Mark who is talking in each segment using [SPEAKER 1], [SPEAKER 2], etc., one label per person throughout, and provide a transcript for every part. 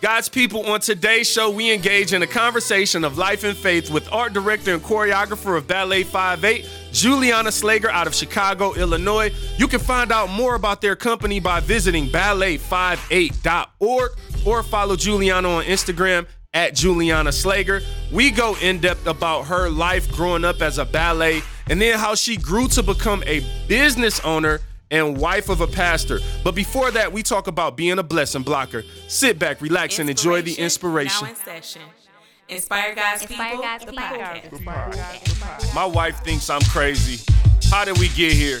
[SPEAKER 1] God's people, on today's show, we engage in a conversation of life and faith with art director and choreographer of Ballet 5'8, Juliana Slager out of Chicago, Illinois. You can find out more about their company by visiting ballet58.org or follow Juliana on Instagram at Juliana Slager. We go in depth about her life growing up as a ballet and then how she grew to become a business owner and wife of a pastor. But before that, we talk about being a blessing blocker. Sit back, relax, and enjoy the inspiration.
[SPEAKER 2] Now in session. Inspire God's
[SPEAKER 3] Inspire
[SPEAKER 2] people.
[SPEAKER 3] God's
[SPEAKER 2] the
[SPEAKER 3] people.
[SPEAKER 2] podcast.
[SPEAKER 1] My wife thinks I'm crazy. How did we get here?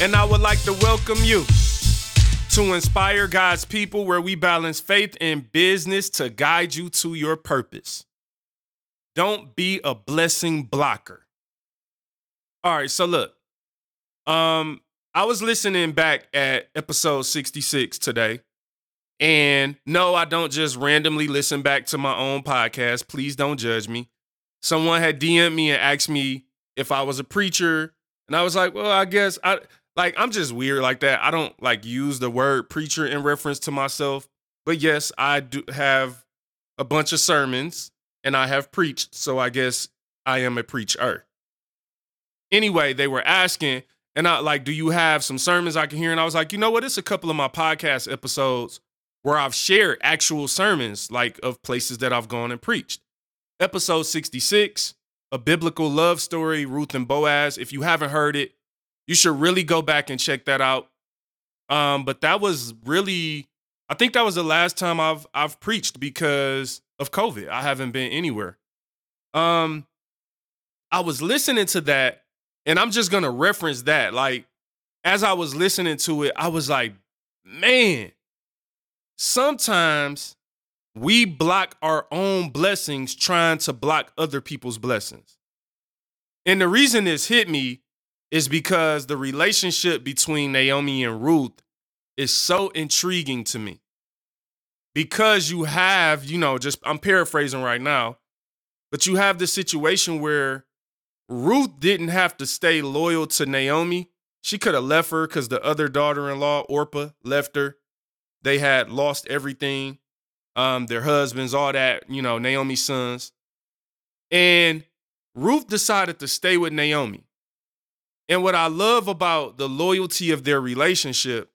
[SPEAKER 1] and I would like to welcome you to Inspire God's People, where we balance faith and business to guide you to your purpose. Don't be a blessing blocker. All right, so look, um, I was listening back at episode 66 today. And no, I don't just randomly listen back to my own podcast. Please don't judge me. Someone had DM'd me and asked me if I was a preacher. And I was like, well, I guess I like I'm just weird like that. I don't like use the word preacher in reference to myself. But yes, I do have a bunch of sermons and I have preached. So I guess I am a preacher. Anyway, they were asking, and I like, do you have some sermons I can hear? And I was like, you know what? It's a couple of my podcast episodes where I've shared actual sermons, like of places that I've gone and preached. Episode 66, a biblical love story, Ruth and Boaz. If you haven't heard it, you should really go back and check that out. Um, but that was really, I think that was the last time I've I've preached because of COVID. I haven't been anywhere. Um, I was listening to that, and I'm just gonna reference that. Like, as I was listening to it, I was like, man, sometimes we block our own blessings trying to block other people's blessings. And the reason this hit me is because the relationship between Naomi and Ruth is so intriguing to me. Because you have, you know, just I'm paraphrasing right now, but you have the situation where Ruth didn't have to stay loyal to Naomi. She could have left her because the other daughter in law, Orpah, left her. They had lost everything um, their husbands, all that, you know, Naomi's sons. And Ruth decided to stay with Naomi. And what I love about the loyalty of their relationship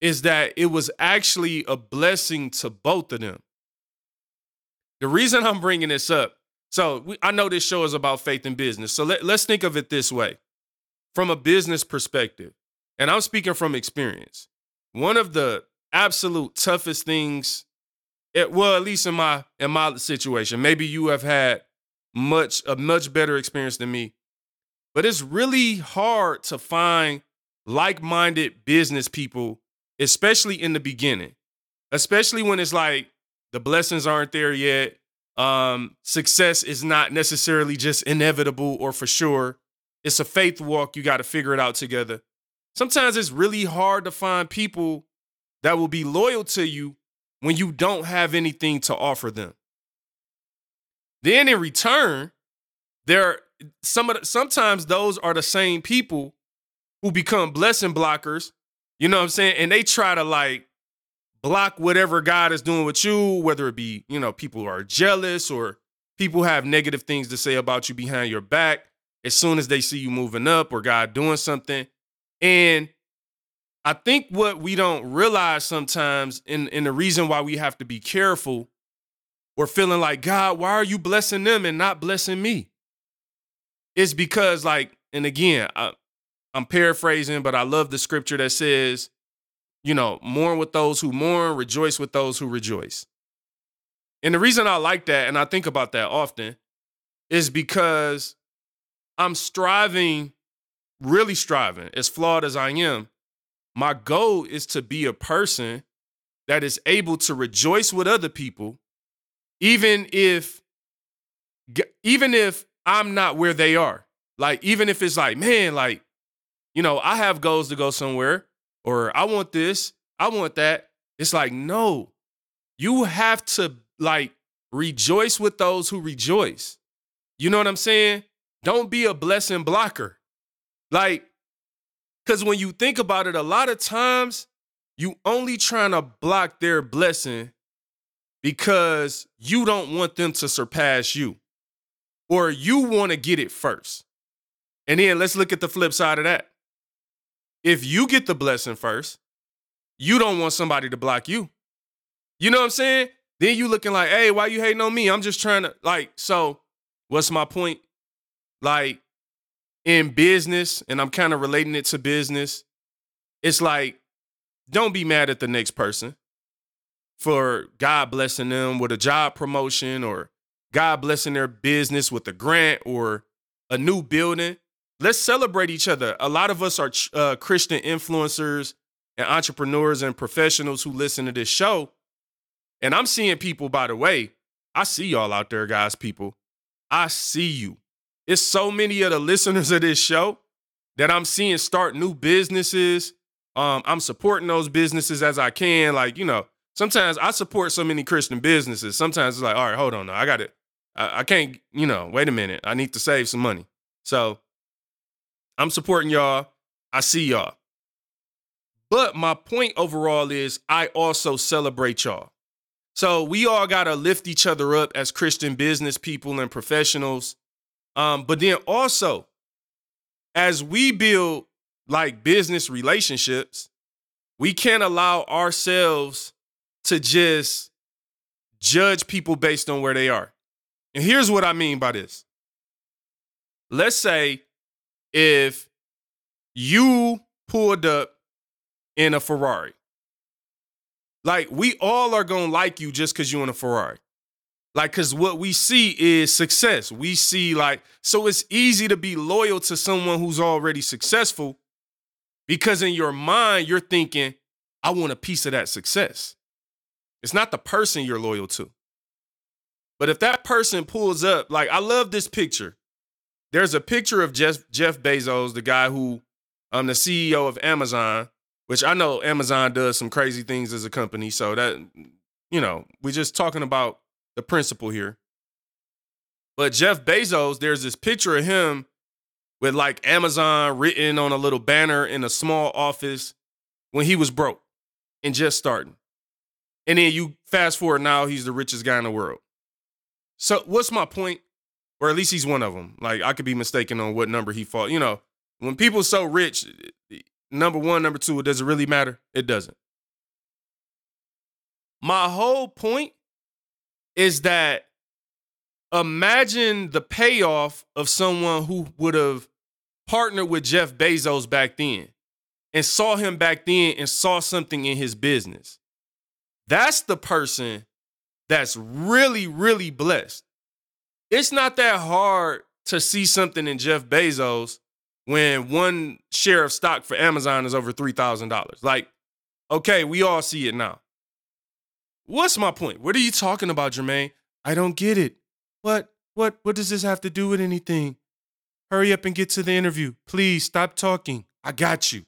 [SPEAKER 1] is that it was actually a blessing to both of them. The reason I'm bringing this up, so we, I know this show is about faith and business. So let, let's think of it this way from a business perspective, and I'm speaking from experience. One of the absolute toughest things it, well, at least in my in my situation, maybe you have had much a much better experience than me. But it's really hard to find like-minded business people, especially in the beginning. Especially when it's like the blessings aren't there yet. Um, success is not necessarily just inevitable or for sure. It's a faith walk. You got to figure it out together. Sometimes it's really hard to find people that will be loyal to you when you don't have anything to offer them. Then in return, there some of the, sometimes those are the same people who become blessing blockers. You know what I'm saying? And they try to like block whatever God is doing with you, whether it be, you know, people are jealous or people have negative things to say about you behind your back as soon as they see you moving up or God doing something. And I think what we don't realize sometimes, and, and the reason why we have to be careful, we're feeling like, God, why are you blessing them and not blessing me? It's because, like, and again, I, I'm paraphrasing, but I love the scripture that says, you know, mourn with those who mourn, rejoice with those who rejoice. And the reason I like that, and I think about that often, is because I'm striving, really striving, as flawed as I am, my goal is to be a person that is able to rejoice with other people, even if even if I'm not where they are. Like, even if it's like, man, like, you know, I have goals to go somewhere, or I want this, I want that. It's like, no, you have to like rejoice with those who rejoice. You know what I'm saying? Don't be a blessing blocker. Like, because when you think about it, a lot of times you only trying to block their blessing because you don't want them to surpass you or you want to get it first. And then let's look at the flip side of that. If you get the blessing first, you don't want somebody to block you. You know what I'm saying? Then you looking like, hey, why you hating on me? I'm just trying to like, so what's my point? Like in business, and I'm kind of relating it to business, it's like, don't be mad at the next person for God blessing them with a job promotion or God blessing their business with a grant or a new building. Let's celebrate each other. A lot of us are uh, Christian influencers and entrepreneurs and professionals who listen to this show. And I'm seeing people, by the way, I see y'all out there, guys, people. I see you. It's so many of the listeners of this show that I'm seeing start new businesses. Um, I'm supporting those businesses as I can. Like, you know, sometimes I support so many Christian businesses. Sometimes it's like, all right, hold on, now. I got it. I, I can't, you know, wait a minute. I need to save some money. So I'm supporting y'all. I see y'all. But my point overall is I also celebrate y'all. So we all got to lift each other up as Christian business people and professionals. Um, but then also, as we build like business relationships, we can't allow ourselves to just judge people based on where they are. And here's what I mean by this. Let's say if you pulled up in a Ferrari, like we all are gonna like you just because you're in a Ferrari. Like, cause what we see is success. We see like, so it's easy to be loyal to someone who's already successful because in your mind, you're thinking, I want a piece of that success. It's not the person you're loyal to. But if that person pulls up, like I love this picture. There's a picture of Jeff Jeff Bezos, the guy who um the CEO of Amazon, which I know Amazon does some crazy things as a company. So that you know, we're just talking about the principle here. But Jeff Bezos, there's this picture of him with like Amazon written on a little banner in a small office when he was broke and just starting. And then you fast forward now, he's the richest guy in the world. So what's my point? Or at least he's one of them. Like I could be mistaken on what number he fought. You know, when people so rich, number one, number two, does it really matter? It doesn't. My whole point is that imagine the payoff of someone who would have partnered with Jeff Bezos back then and saw him back then and saw something in his business. That's the person that's really, really blessed. It's not that hard to see something in Jeff Bezos when one share of stock for Amazon is over $3,000. Like, okay, we all see it now. What's my point? What are you talking about, Jermaine? I don't get it. What, what, what does this have to do with anything? Hurry up and get to the interview. Please stop talking. I got you.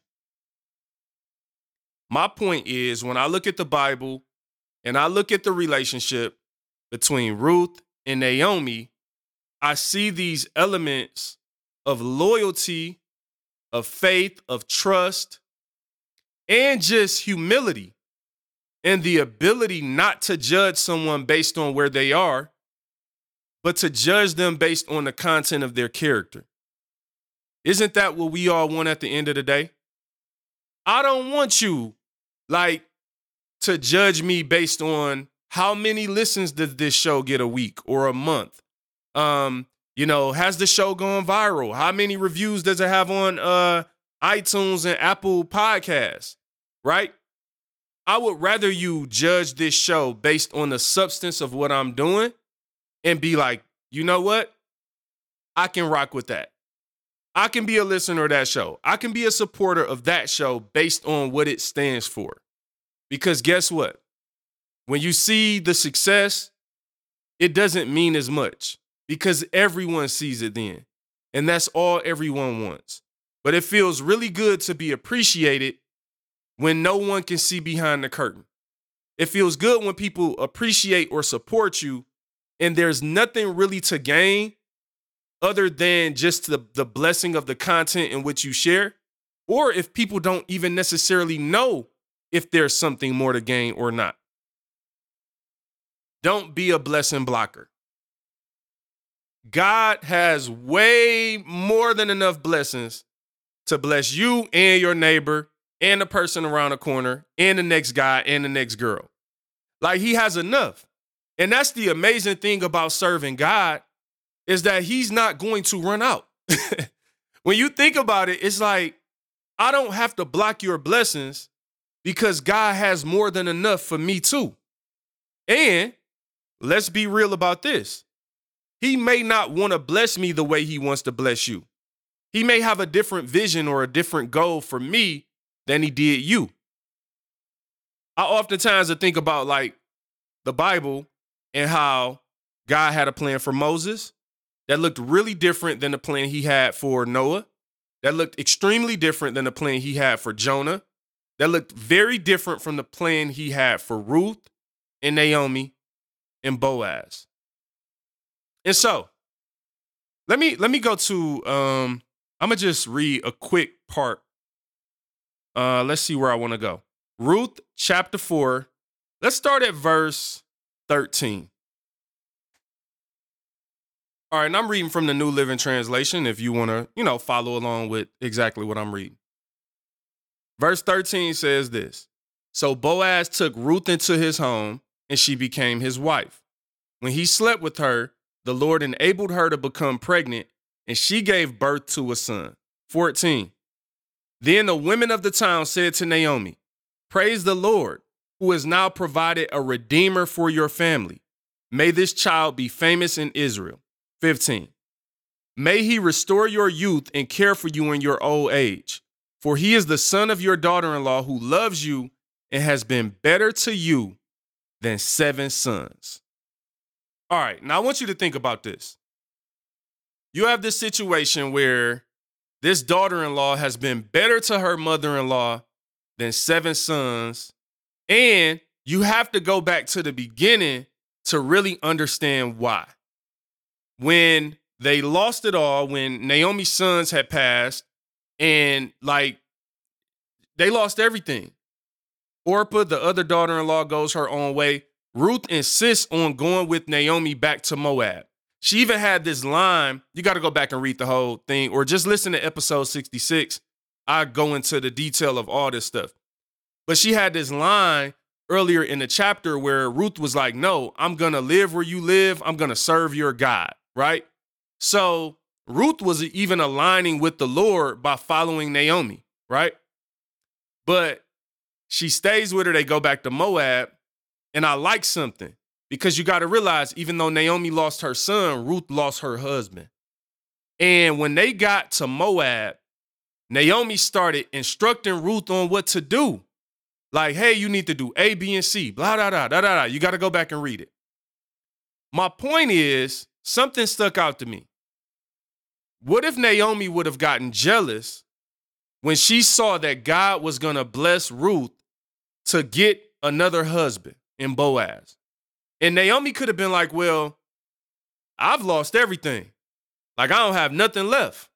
[SPEAKER 1] My point is when I look at the Bible and I look at the relationship between Ruth and Naomi, I see these elements of loyalty, of faith, of trust, and just humility and the ability not to judge someone based on where they are, but to judge them based on the content of their character. Isn't that what we all want at the end of the day? I don't want you like to judge me based on how many listens does this show get a week or a month? Um, you know, has the show gone viral? How many reviews does it have on uh iTunes and Apple Podcasts? Right? I would rather you judge this show based on the substance of what I'm doing and be like, you know what? I can rock with that. I can be a listener of that show. I can be a supporter of that show based on what it stands for. Because guess what? when you see the success, it doesn't mean as much because everyone sees it then. And that's all everyone wants. But it feels really good to be appreciated when no one can see behind the curtain. It feels good when people appreciate or support you and there's nothing really to gain other than just the, the blessing of the content in which you share, or if people don't even necessarily know if there's something more to gain or not. Don't be a blessing blocker. God has way more than enough blessings to bless you and your neighbor and the person around the corner and the next guy and the next girl. Like he has enough. And that's the amazing thing about serving God is that he's not going to run out. when you think about it, it's like I don't have to block your blessings because God has more than enough for me too. And let's be real about this. He may not want to bless me the way he wants to bless you. He may have a different vision or a different goal for me than he did you. I oftentimes think about like the Bible and how God had a plan for Moses that looked really different than the plan he had for Noah. That looked extremely different than the plan he had for Jonah. That looked very different from the plan he had for Ruth and Naomi and Boaz. And so, let me let me go to um I'm gonna just read a quick part. Uh let's see where I want to go. Ruth chapter 4. Let's start at verse 13. All right, and I'm reading from the New Living Translation if you want to, you know, follow along with exactly what I'm reading. Verse 13 says this So Boaz took Ruth into his home, and she became his wife. When he slept with her, the Lord enabled her to become pregnant, and she gave birth to a son. 14. Then the women of the town said to Naomi, Praise the Lord, who has now provided a redeemer for your family. May this child be famous in Israel. 15. May he restore your youth and care for you in your old age. For he is the son of your daughter in law who loves you and has been better to you than seven sons. All right, now I want you to think about this. You have this situation where this daughter in law has been better to her mother in law than seven sons. And you have to go back to the beginning to really understand why when they lost it all, when Naomi's sons had passed, and like they lost everything. Orpah, the other daughter in law, goes her own way. Ruth insists on going with Naomi back to Moab. She even had this line. You got to go back and read the whole thing, or just listen to episode 66. I go into the detail of all this stuff. But she had this line earlier in the chapter where Ruth was like, No, I'm going to live where you live. I'm going to serve your God right? So Ruth was even aligning with the Lord by following Naomi, right? But she stays with her. They go back to Moab. And I like something because you got to realize, even though Naomi lost her son, Ruth lost her husband. And when they got to Moab, Naomi started instructing Ruth on what to do. Like, hey, you need to do A, B, and C, blah, blah, blah, blah, blah. You got to go back and read it. My point is, something stuck out to me. What if Naomi would have gotten jealous when she saw that God was going to bless Ruth to get another husband in Boaz? And Naomi could have been like, Well, I've lost everything. Like, I don't have nothing left.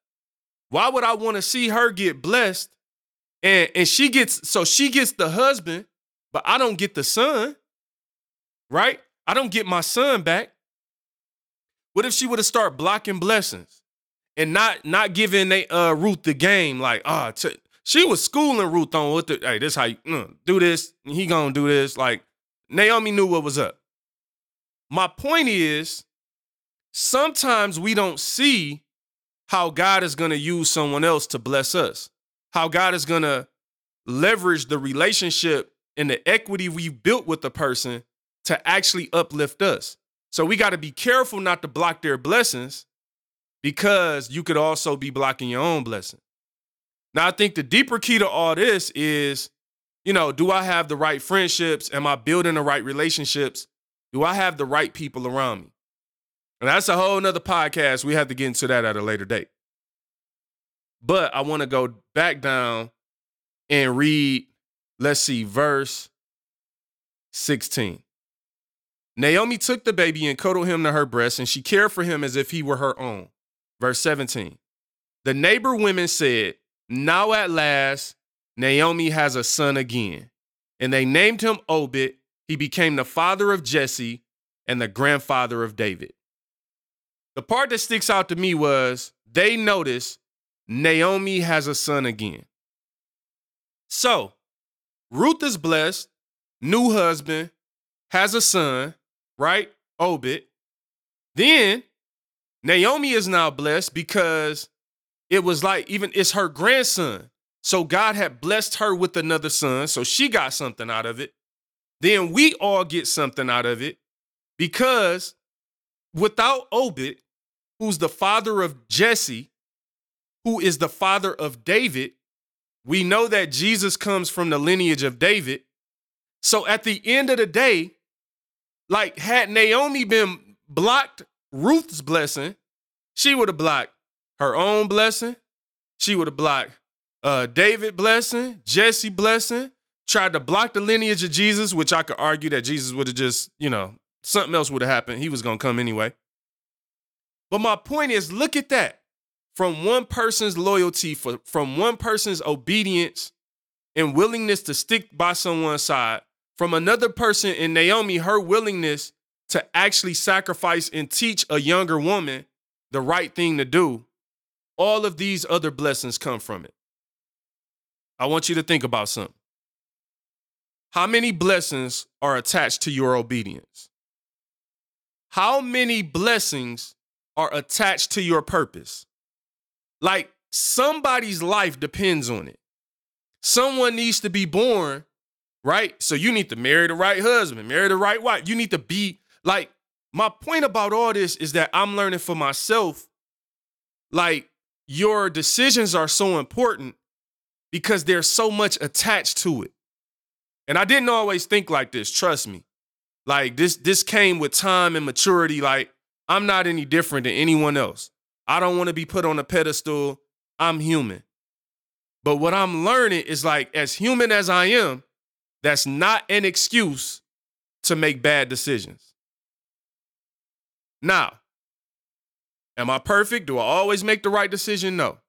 [SPEAKER 1] Why would I want to see her get blessed? And, and she gets, so she gets the husband, but I don't get the son, right? I don't get my son back. What if she would have started blocking blessings and not not giving they, uh, Ruth the game? Like, ah, oh, she was schooling Ruth on what the hey, this how you uh, do this. He gonna do this. Like Naomi knew what was up. My point is, sometimes we don't see how God is gonna use someone else to bless us. How God is gonna leverage the relationship and the equity we built with the person to actually uplift us. So we got to be careful not to block their blessings because you could also be blocking your own blessing. Now, I think the deeper key to all this is you know, do I have the right friendships? Am I building the right relationships? Do I have the right people around me? And that's a whole nother podcast. We have to get into that at a later date. But I want to go back down and read, let's see, verse 16. Naomi took the baby and cuddled him to her breast, and she cared for him as if he were her own. Verse 17. The neighbor women said, Now at last, Naomi has a son again. And they named him Obed. He became the father of Jesse and the grandfather of David. The part that sticks out to me was they noticed Naomi has a son again. So, Ruth is blessed, new husband, has a son, right? Obed. Then Naomi is now blessed because it was like even it's her grandson. So God had blessed her with another son. So she got something out of it. Then we all get something out of it because without Obed, who's the father of Jesse, who is the father of David, we know that Jesus comes from the lineage of David. So at the end of the day, like had Naomi been blocked Ruth's blessing, she would have blocked her own blessing. She would have blocked uh, David blessing, Jesse blessing, tried to block the lineage of Jesus, which I could argue that Jesus would have just, you know, something else would have happened. He was going to come anyway. But my point is look at that. From one person's loyalty, for, from one person's obedience and willingness to stick by someone's side, from another person in Naomi, her willingness to actually sacrifice and teach a younger woman the right thing to do, all of these other blessings come from it. I want you to think about something. How many blessings are attached to your obedience? How many blessings are attached to your purpose? Like somebody's life depends on it. Someone needs to be born, right? So you need to marry the right husband, marry the right wife. You need to be like, my point about all this is that I'm learning for myself, like, your decisions are so important because there's so much attached to it. And I didn't always think like this, trust me. Like this this came with time and maturity like I'm not any different than anyone else. I don't want to be put on a pedestal. I'm human. But what I'm learning is like as human as I am, that's not an excuse to make bad decisions. Now, am I perfect? Do I always make the right decision? No.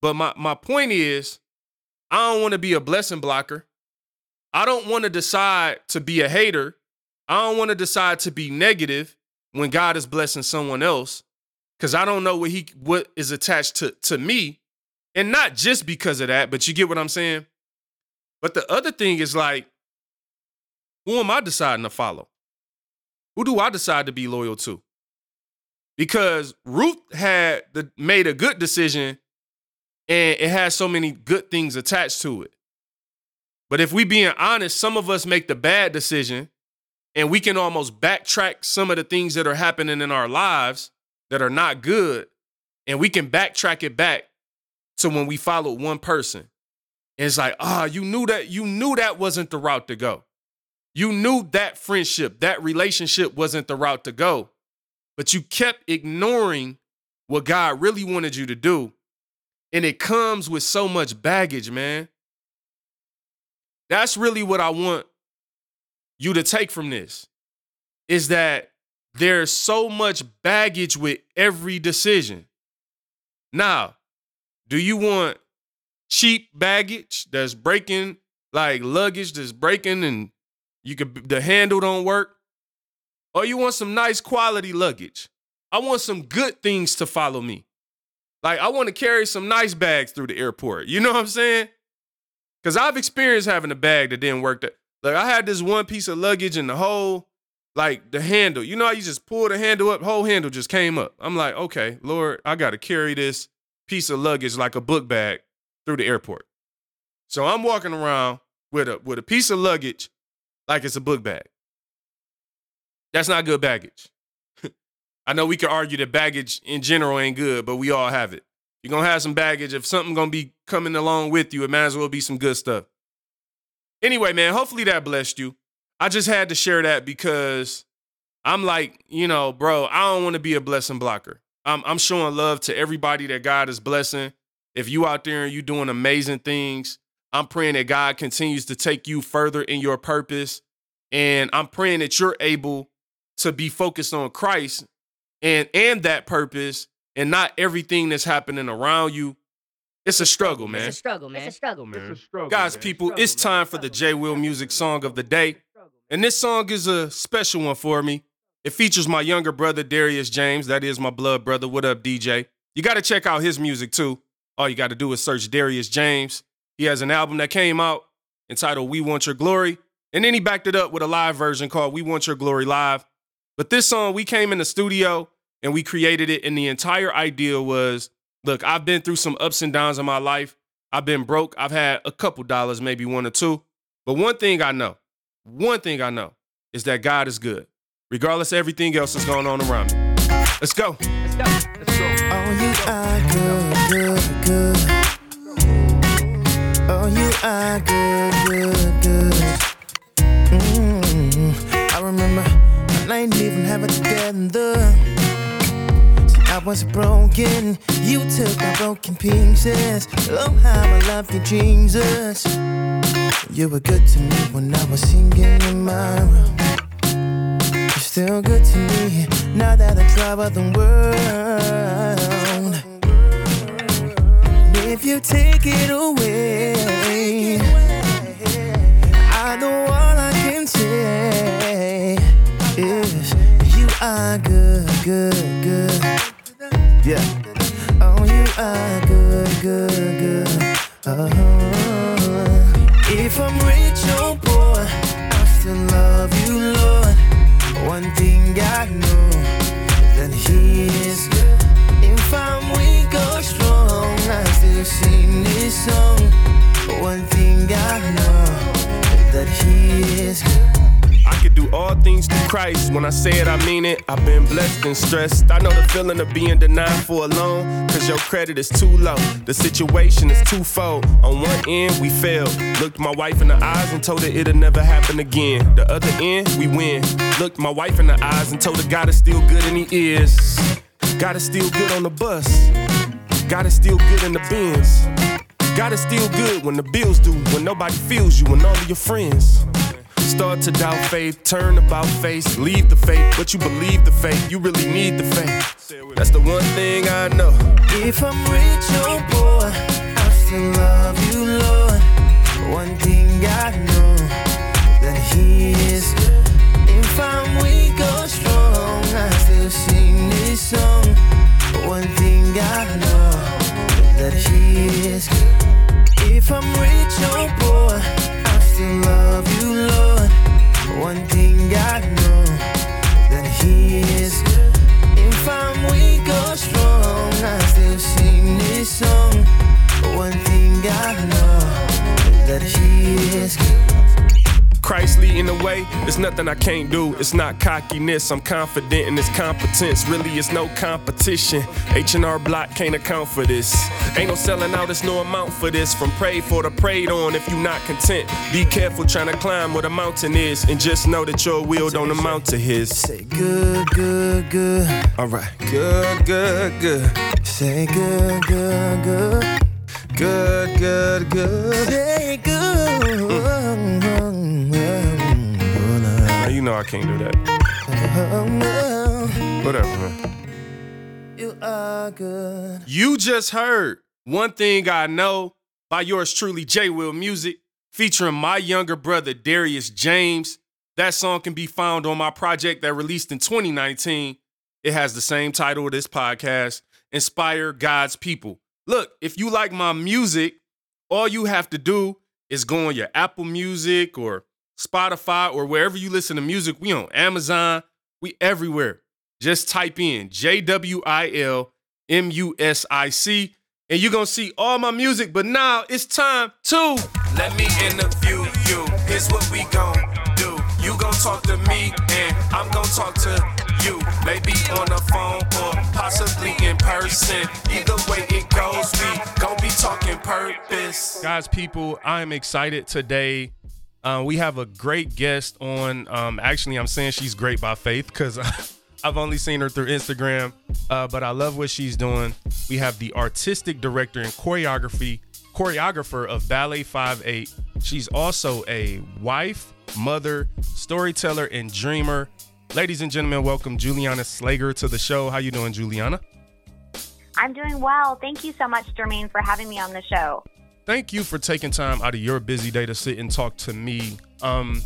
[SPEAKER 1] But my, my point is, I don't want to be a blessing blocker. I don't want to decide to be a hater. I don't want to decide to be negative when God is blessing someone else because I don't know what he what is attached to to me, and not just because of that, but you get what I'm saying. But the other thing is like, who am I deciding to follow? Who do I decide to be loyal to? Because Ruth had the, made a good decision and it has so many good things attached to it. But if we being honest, some of us make the bad decision and we can almost backtrack some of the things that are happening in our lives that are not good and we can backtrack it back to when we followed one person. And it's like, ah, oh, you knew that you knew that wasn't the route to go. You knew that friendship, that relationship wasn't the route to go. But you kept ignoring what God really wanted you to do and it comes with so much baggage, man. That's really what I want you to take from this is that there's so much baggage with every decision. Now, do you want cheap baggage that's breaking like luggage that's breaking and you could the handle don't work? Or you want some nice quality luggage? I want some good things to follow me. Like I want to carry some nice bags through the airport. You know what I'm saying? Cause I've experienced having a bag that didn't work. That like I had this one piece of luggage and the whole, like the handle. You know how you just pull the handle up, whole handle just came up. I'm like, okay, Lord, I gotta carry this piece of luggage like a book bag through the airport. So I'm walking around with a with a piece of luggage like it's a book bag. That's not good baggage. I know we could argue that baggage in general ain't good, but we all have it. You're gonna have some baggage. If something gonna be coming along with you, it might as well be some good stuff. Anyway, man, hopefully that blessed you. I just had to share that because I'm like, you know, bro, I don't want to be a blessing blocker. I'm, I'm showing love to everybody that God is blessing. If you out there and you doing amazing things, I'm praying that God continues to take you further in your purpose. And I'm praying that you're able to be focused on Christ and and that purpose and not everything that's happening around you. It's a struggle, man.
[SPEAKER 3] It's a struggle, man. It's a struggle, man.
[SPEAKER 4] It's a struggle,
[SPEAKER 1] Guys,
[SPEAKER 4] man.
[SPEAKER 1] people, it's time for the J Will Music Song of the Day. And this song is a special one for me. It features my younger brother, Darius James. That is my blood brother. What up, DJ? You got to check out his music too. All you got to do is search Darius James. He has an album that came out entitled We Want Your Glory. And then he backed it up with a live version called We Want Your Glory Live. But this song, we came in the studio and we created it. And the entire idea was look, I've been through some ups and downs in my life. I've been broke. I've had a couple dollars, maybe one or two. But one thing I know, one thing I know is that God is good, regardless of everything else that's going on around me. Let's go.
[SPEAKER 4] Let's go. Let's go.
[SPEAKER 5] Oh, you are good, good, good. Oh, you are good, good, good. Even have it together. I was broken. You took my broken pieces. Oh, how I love you, Jesus. You were good to me when I was singing in my room. You're still good to me now that I travel the world. If you take it away, good, good. Yeah. Oh, you are good, good, good. Oh. If I'm rich or poor, I still love you, Lord. One thing I know that He is good. If I'm weak or strong, I still sing this song. One thing I know that He is good.
[SPEAKER 1] Do all things through Christ. When I say it, I mean it. I've been blessed and stressed. I know the feeling of being denied for a loan, cause your credit is too low. The situation is twofold. On one end, we failed. Looked my wife in the eyes and told her it'll never happen again. The other end, we win. Looked my wife in the eyes and told her God is still good and He is. God is still good on the bus. God is still good in the bins. God is still good when the bills due, when nobody feels you, and all of your friends. Start to doubt faith, turn about face, leave the faith, but you believe the faith, you really need the faith. That's the one thing I know.
[SPEAKER 5] If I'm rich or poor, I still love you, Lord. One thing I know that He is good. If I'm weak or strong, I still sing this song. One thing I know that He is good. If I'm rich or poor, that He is.
[SPEAKER 1] Christ leading the way, it's nothing I can't do. It's not cockiness, I'm confident in His competence. Really, it's no competition. H&R Block can't account for this. Ain't no selling out, it's no amount for this. From prayed for to prayed on if you not content. Be careful trying to climb where the mountain is. And just know that your will don't amount to His.
[SPEAKER 5] Say good, good, good.
[SPEAKER 1] Alright, good, good, good.
[SPEAKER 5] Say good, good, good.
[SPEAKER 1] Good, good, good.
[SPEAKER 5] Say good.
[SPEAKER 1] Now you know I can't do that. Whatever, man.
[SPEAKER 5] You are good.
[SPEAKER 1] You just heard One Thing I Know by yours truly, J Will Music, featuring my younger brother, Darius James. That song can be found on my project that released in 2019. It has the same title of this podcast, Inspire God's People. Look, if you like my music, all you have to do is go on your Apple Music or Spotify or wherever you listen to music. We on Amazon, we everywhere. Just type in J W I L M U S I C, and you're gonna see all my music. But now it's time to
[SPEAKER 6] Let me interview you. Here's what we. You gon' talk to me, and I'm gon' talk to you. Maybe on the phone or possibly in person. Either way it goes, we gon' be talking purpose.
[SPEAKER 1] Guys, people, I'm excited today Uh, we have a great guest on. Um, actually, I'm saying she's great by faith because I've only seen her through Instagram, uh, but I love what she's doing. We have the artistic director and choreography choreographer of Ballet 5-8. She's also a wife, mother, storyteller, and dreamer. Ladies and gentlemen, welcome Juliana Slager to the show. How you doing, Juliana?
[SPEAKER 3] I'm doing well. Thank you so much, Jermaine, for having me on the show.
[SPEAKER 1] Thank you for taking time out of your busy day to sit and talk to me. Um,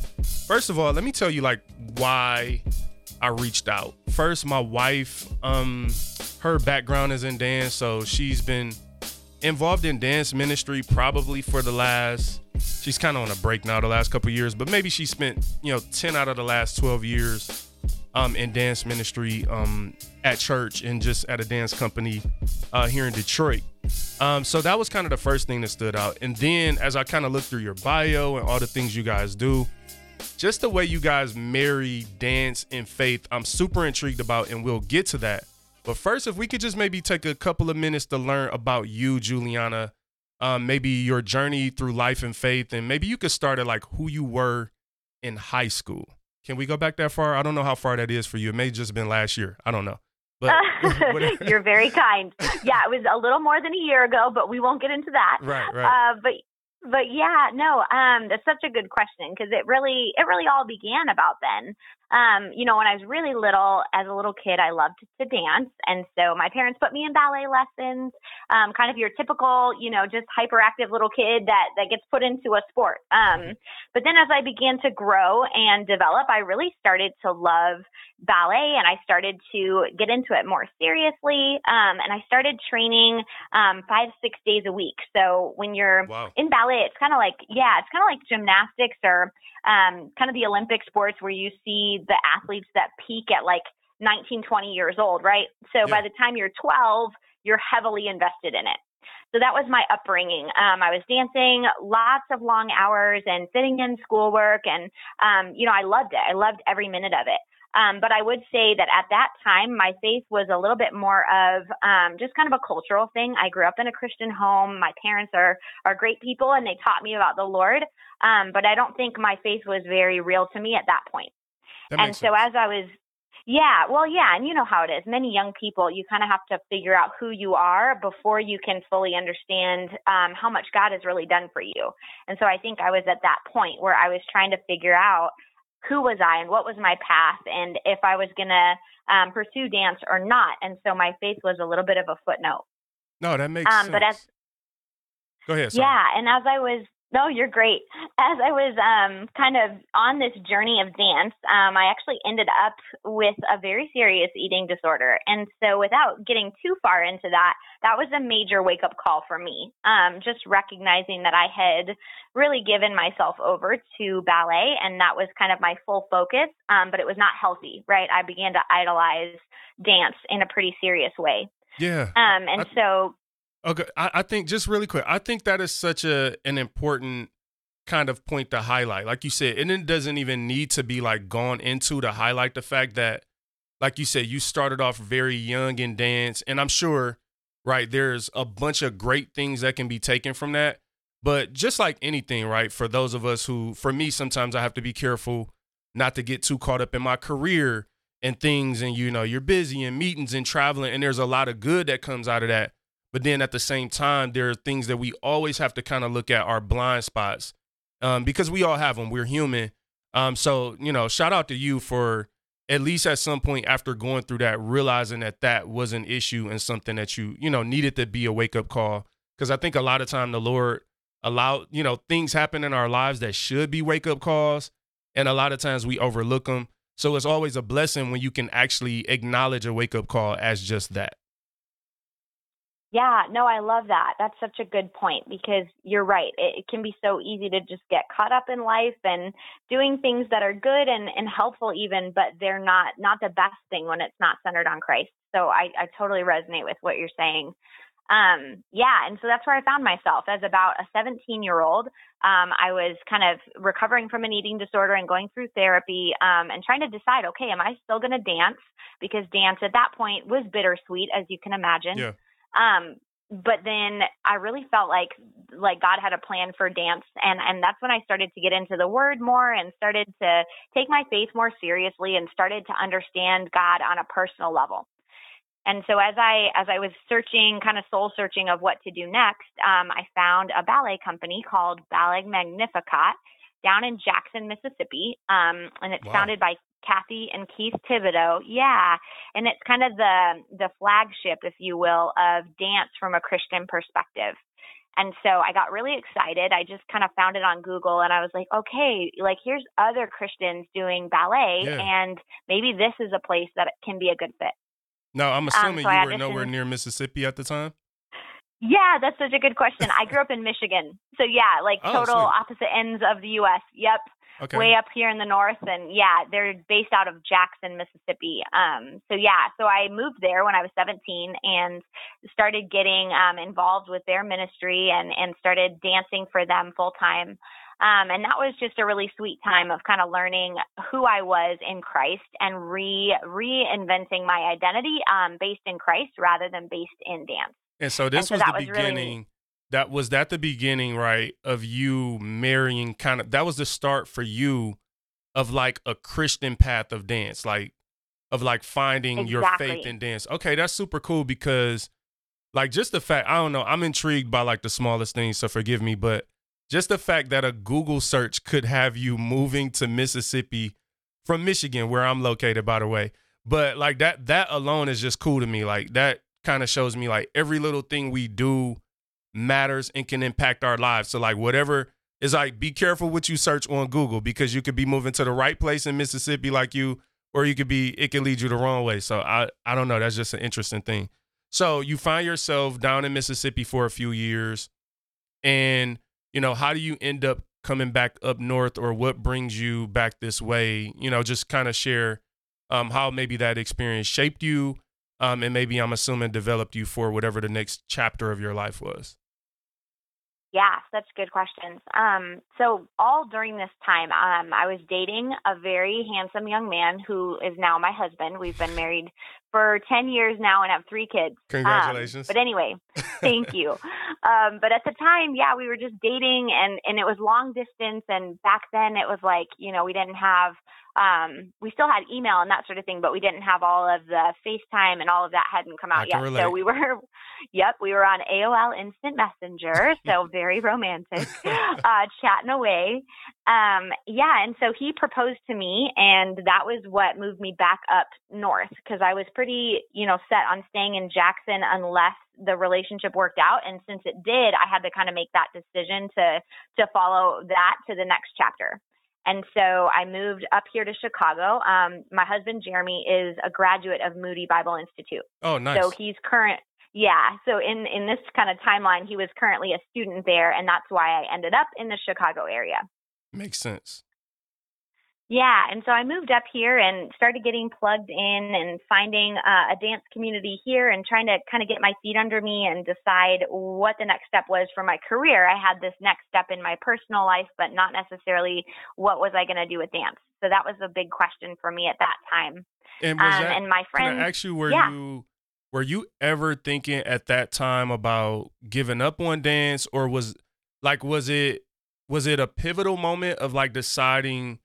[SPEAKER 1] first of all, let me tell you like why I reached out. First, my wife, um, her background is in dance, so she's been involved in dance ministry probably for the last she's kind of on a break now the last couple years but maybe she spent you know 10 out of the last 12 years um, in dance ministry um, at church and just at a dance company uh, here in detroit. Um, so that was kind of the first thing that stood out. And then as i kind of looked through your bio and all the things you guys do just the way you guys marry dance and faith i'm super intrigued about and we'll get to that but first, if we could just maybe take a couple of minutes to learn about you, Juliana, um, maybe your journey through life and faith, and maybe you could start at like who you were in high school. Can we go back that far? I don't know how far that is for you. It may just been last year. I don't know. But
[SPEAKER 3] you're very kind. Yeah, it was a little more than a year ago, but we won't get into that.
[SPEAKER 1] Right, right.
[SPEAKER 3] Uh, but but yeah, no, um, that's such a good question because it really, it really all began about then. Um, you know, when I was really little, as a little kid, I loved to dance, and so my parents put me in ballet lessons. Um, kind of your typical, you know, just hyperactive little kid that that gets put into a sport. Um, but then as I began to grow and develop, I really started to love ballet, and I started to get into it more seriously. Um, and I started training um, five, six days a week. So when you're
[SPEAKER 1] wow.
[SPEAKER 3] in ballet, it's kind of like, yeah, it's kind of like gymnastics or um, kind of the Olympic sports where you see the athletes that peak at like 19, 20 years old, right? So yeah. by the time you're 12, you're heavily invested in it. So that was my upbringing. Um, I was dancing lots of long hours and fitting in schoolwork, and um, you know I loved it. I loved every minute of it. Um, but I would say that at that time, my faith was a little bit more of um, just kind of a cultural thing. I grew up in a Christian home. My parents are are great people, and they taught me about the Lord. Um, but I don't think my faith was very real to me at that point.
[SPEAKER 1] That
[SPEAKER 3] and so
[SPEAKER 1] sense.
[SPEAKER 3] as I was yeah, well, yeah, and you know how it is. Many young people, you kind of have to figure out who you are before you can fully understand um, how much God has really done for you. And so I think I was at that point where I was trying to figure out who was I and what was my path and if I was going to um, pursue dance or not. And so my faith was a little bit of a footnote.
[SPEAKER 1] No, that makes
[SPEAKER 3] um,
[SPEAKER 1] sense.
[SPEAKER 3] But as
[SPEAKER 1] Go ahead. Sorry.
[SPEAKER 3] yeah, and as I was no, you're great. As I was um, kind of on this journey of dance, um, I actually ended up with a very serious eating disorder. And so, without getting too far into that, that was a major wake up call for me. Um, just recognizing that I had really given myself over to ballet, and that was kind of my full focus, um, but it was not healthy, right? I began to idolize dance in a pretty serious way.
[SPEAKER 1] Yeah.
[SPEAKER 3] Um, and
[SPEAKER 1] I-
[SPEAKER 3] so,
[SPEAKER 1] Okay, I, I think just really quick, I think that is such a an important kind of point to highlight. Like you said, and it doesn't even need to be like gone into to highlight the fact that, like you said, you started off very young in dance, and I'm sure, right, there's a bunch of great things that can be taken from that. But just like anything, right, for those of us who, for me, sometimes I have to be careful not to get too caught up in my career and things, and you know, you're busy and meetings and traveling, and there's a lot of good that comes out of that. But then at the same time, there are things that we always have to kind of look at our blind spots um, because we all have them. We're human. Um, so, you know, shout out to you for at least at some point after going through that, realizing that that was an issue and something that you, you know, needed to be a wake up call. Because I think a lot of time the Lord allow, you know, things happen in our lives that should be wake up calls. And a lot of times we overlook them. So it's always a blessing when you can actually acknowledge a wake up call as just that.
[SPEAKER 3] Yeah, no, I love that. That's such a good point because you're right. It, it can be so easy to just get caught up in life and doing things that are good and, and helpful even, but they're not not the best thing when it's not centered on Christ. So I, I totally resonate with what you're saying. Um, yeah, and so that's where I found myself as about a 17 year old. Um, I was kind of recovering from an eating disorder and going through therapy um, and trying to decide, okay, am I still going to dance? Because dance at that point was bittersweet, as you can imagine.
[SPEAKER 1] Yeah.
[SPEAKER 3] Um, but then I really felt like like God had a plan for dance and and that's when I started to get into the word more and started to take my faith more seriously and started to understand God on a personal level. And so as I as I was searching, kind of soul searching of what to do next, um, I found a ballet company called Ballet Magnificat down in Jackson, Mississippi, um, and it's wow. founded by Kathy and Keith Thibodeaux. Yeah, and it's kind of the the flagship, if you will, of dance from a Christian perspective. And so I got really excited. I just kind of found it on Google and I was like, okay, like here's other Christians doing ballet yeah. and maybe this is a place that can be a good fit.
[SPEAKER 1] No, I'm um, assuming um, so you were nowhere near Mississippi at the time.
[SPEAKER 3] Yeah, that's such a good question. I grew up in Michigan. So yeah, like oh, total sweet. opposite ends of the US. Yep. Okay. Way up here in the north and yeah, they're based out of Jackson, Mississippi. Um so yeah, so I moved there when I was 17 and started getting um involved with their ministry and and started dancing for them full time. Um, and that was just a really sweet time of kind of learning who I was in Christ and re reinventing my identity um, based in Christ rather than based in dance.
[SPEAKER 1] And so this and so was the was beginning. Really, that was that the beginning, right, of you marrying kind of that was the start for you of like a Christian path of dance, like of like finding exactly. your faith in dance. Okay, that's super cool because like just the fact I don't know, I'm intrigued by like the smallest things, so forgive me, but just the fact that a Google search could have you moving to Mississippi from Michigan, where I'm located, by the way. But like that, that alone is just cool to me. Like that kind of shows me like every little thing we do matters and can impact our lives. So like whatever is like, be careful what you search on Google because you could be moving to the right place in Mississippi, like you, or you could be, it could lead you the wrong way. So I, I don't know. That's just an interesting thing. So you find yourself down in Mississippi for a few years, and you know, how do you end up coming back up north or what brings you back this way? You know, just kind of share um, how maybe that experience shaped you um, and maybe I'm assuming developed you for whatever the next chapter of your life was.
[SPEAKER 3] Yeah, such good questions. Um, so all during this time, um, I was dating a very handsome young man who is now my husband. We've been married for 10 years now and have three kids.
[SPEAKER 1] Um, Congratulations.
[SPEAKER 3] Um, but anyway, thank you. Um, but at the time, yeah, we were just dating and, and it was long distance. And back then it was like, you know, we didn't have um, we still had email and that sort of thing, but we didn't have all of the FaceTime and all of that hadn't come out yet. Relate. So we were, yep, we were on AOL Instant Messenger, so very romantic, uh, chatting away. Um, yeah, and so he proposed to me, and that was what moved me back up north because I was pretty, you know, set on staying in Jackson unless the relationship worked out and since it did i had to kind of make that decision to to follow that to the next chapter and so I moved up here to Chicago. Um, my husband, Jeremy, is a graduate of Moody Bible Institute.
[SPEAKER 1] Oh, nice.
[SPEAKER 3] So he's current. Yeah. So in, in this kind of timeline, he was currently a student there. And that's why I ended up in the Chicago area.
[SPEAKER 1] Makes sense.
[SPEAKER 3] Yeah, and so I moved up here and started getting plugged in and finding uh, a dance community here and trying to kind of get my feet under me and decide what the next step was for my career. I had this next step in my personal life, but not necessarily what was I going to do with dance. So that was a big question for me at that time.
[SPEAKER 1] And, um, that, and my friend, can I ask you, were yeah. you were you ever thinking at that time about giving up on dance, or was like was it was it a pivotal moment of like deciding?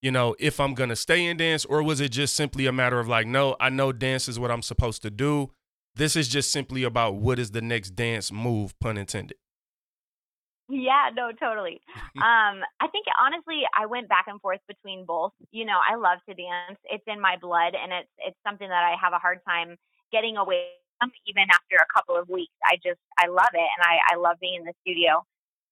[SPEAKER 1] You know, if I'm going to stay in dance, or was it just simply a matter of like, no, I know dance is what I'm supposed to do. This is just simply about what is the next dance move, pun intended.
[SPEAKER 3] Yeah, no, totally. um, I think honestly, I went back and forth between both. You know, I love to dance; it's in my blood, and it's it's something that I have a hard time getting away from. Even after a couple of weeks, I just I love it, and I I love being in the studio.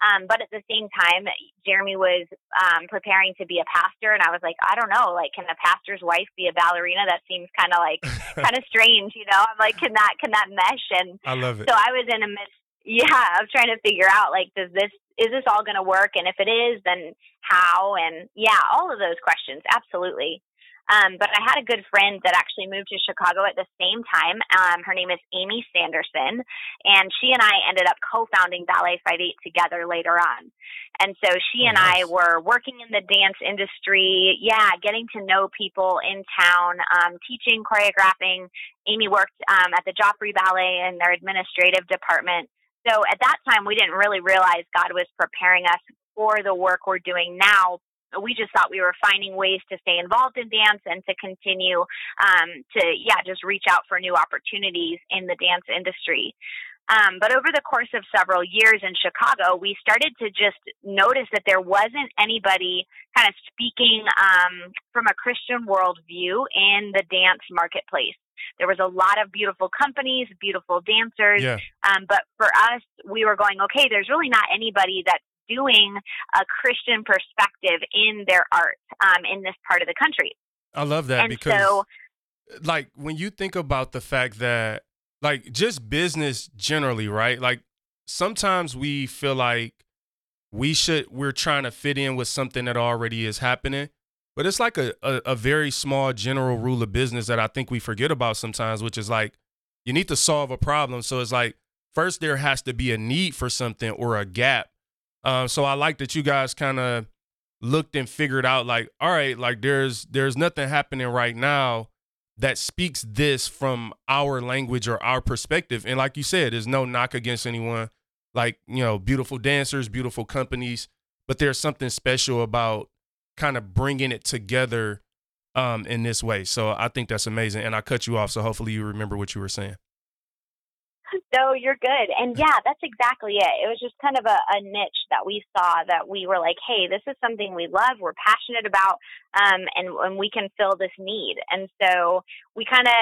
[SPEAKER 3] Um, but at the same time, Jeremy was um, preparing to be a pastor, and I was like, I don't know, like, can a pastor's wife be a ballerina? That seems kind of like kind of strange, you know? I'm like, can that can that mesh? And
[SPEAKER 1] I love it.
[SPEAKER 3] So I was in a midst, yeah, of trying to figure out like, does this is this all going to work? And if it is, then how? And yeah, all of those questions, absolutely. Um, but I had a good friend that actually moved to Chicago at the same time. Um, her name is Amy Sanderson, and she and I ended up co-founding Ballet 58 together later on. And so she
[SPEAKER 1] Oh,
[SPEAKER 3] and I were working in the dance industry, yeah, getting to know people in town, um, teaching, choreographing. Amy worked um, at the Joffrey Ballet in their administrative department. So at that time, we didn't really realize God was preparing us for the work we're doing now. We just thought we were finding ways to stay involved in dance and to continue um, to, yeah, just reach out for new opportunities in the dance industry. Um, but over the course of several years in Chicago, we started to just notice that there wasn't anybody kind of speaking um, from a Christian worldview in the dance marketplace. There was a lot of beautiful companies, beautiful dancers,
[SPEAKER 1] Yeah.
[SPEAKER 3] um, but for us, we were going, okay, there's really not anybody that's doing a Christian perspective in their art um, in this part of the country.
[SPEAKER 1] I love that
[SPEAKER 3] and
[SPEAKER 1] because
[SPEAKER 3] so,
[SPEAKER 1] like when you think about the fact that like just business generally, right? Like sometimes we feel like we should we're trying to fit in with something that already is happening. But it's like a, a, a very small general rule of business that I think we forget about sometimes, which is like you need to solve a problem. So it's like first there has to be a need for something or a gap. Um, so I like that you guys kind of looked and figured out like, all right, like there's there's nothing happening right now that speaks this from our language or our perspective. And like you said, there's no knock against anyone. Like, you know, beautiful dancers, beautiful companies, but there's something special about kind of bringing it together um, in this way. So I think that's amazing. And I cut you off, so hopefully you remember what you were saying.
[SPEAKER 3] No, you're good. And yeah, that's exactly it. It was just kind of a, a niche that we saw that we were like, hey, this is something we love, we're passionate about, um, and, and we can fill this need. And so we kind of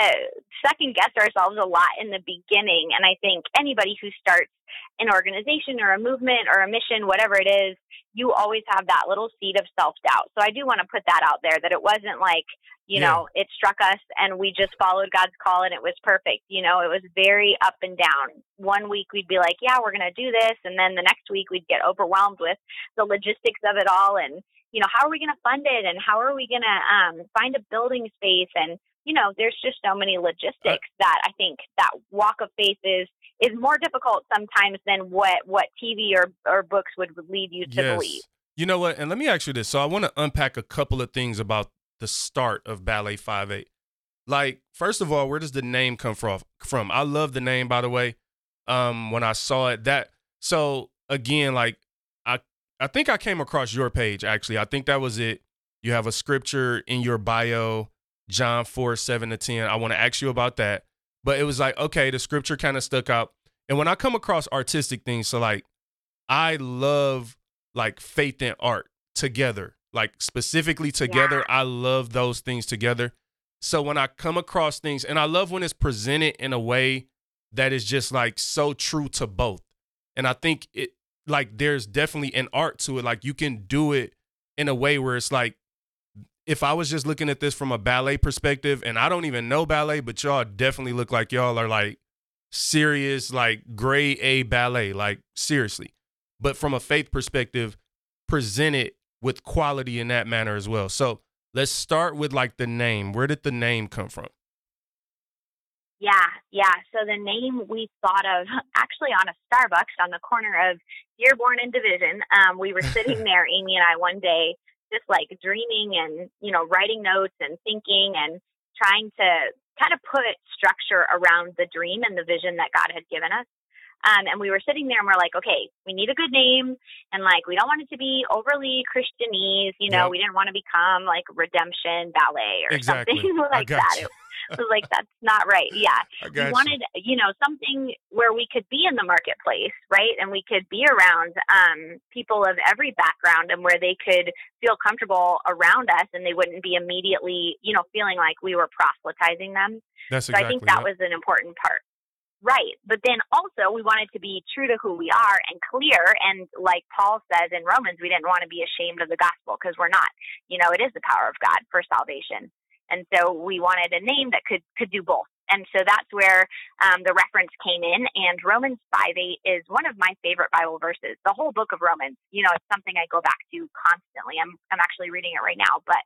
[SPEAKER 3] second guessed ourselves a lot in the beginning. And I think anybody who starts an organization or a movement or a mission, whatever it is, you always have that little seed of self doubt. So I do want to put that out there that it wasn't like, you
[SPEAKER 1] Yeah.
[SPEAKER 3] know, it struck us and we just followed God's call and it was perfect. You know, it was very up and down. One week we'd be like, yeah, we're going to do this. And then the next week we'd get overwhelmed with the logistics of it all. And, you know, how are we going to fund it? And how are we going to um, find a building space? And, you know, there's just so many logistics that I think that walk of faith is is more difficult sometimes than what what TV or or books would lead you to believe.
[SPEAKER 1] You know what? And let me ask you this. So I want to unpack a couple of things about the start of Ballet 58. Like, first of all, where does the name come from? From I love the name, by the way. Um, when I saw it, that so again, like I I think I came across your page actually. I think that was it. You have a scripture in your bio, John 4, 7 to 10. I want to ask you about that. But it was like, okay, the scripture kind of stuck out. And when I come across artistic things, so like I love like faith and art together, like specifically together. I love those things together. So when I come across things, and I love when it's presented in a way that is just like so true to both. And I think it like there's definitely an art to it. Like you can do it in a way where it's like if I was just looking at this from a ballet perspective, and I don't even know ballet, but y'all definitely look like y'all are like serious, like grade A ballet, like seriously. But from a faith perspective, present it with quality in that manner as well. So let's start with like the name. Where did the name come from?
[SPEAKER 3] Yeah, yeah. So the name we thought of actually on a Starbucks on the corner of Dearborn and Division. Um, we were sitting there, Amy and I, one day, just like dreaming and you know writing notes and thinking and trying to kind of put structure around the dream and the vision that God had given us. Um, and we were sitting there and we're like, okay, we need a good name. And like, we don't want it to be overly Christianese. You know,
[SPEAKER 1] Yep.
[SPEAKER 3] we didn't want to become like Redemption Ballet or
[SPEAKER 1] Exactly.
[SPEAKER 3] something like that.
[SPEAKER 1] you.
[SPEAKER 3] It was like, that's not right. Yeah we
[SPEAKER 1] got you.
[SPEAKER 3] wanted you know something where we could be in the marketplace right and we could be around um, people of every background and where they could feel comfortable around us and they wouldn't be immediately you know feeling like we were proselytizing them
[SPEAKER 1] That's
[SPEAKER 3] so i think that was an important part right but then also we wanted to be true to who we are and clear and like paul says in romans we didn't want to be ashamed of the gospel because we're not you know it is the power of god for salvation and so we wanted a name that could could do both And so that's where um, the reference came in. And Romans 5 8 is one of my favorite Bible verses. The whole book of Romans, you know, it's something I go back to constantly. I'm, I'm actually reading it right now. But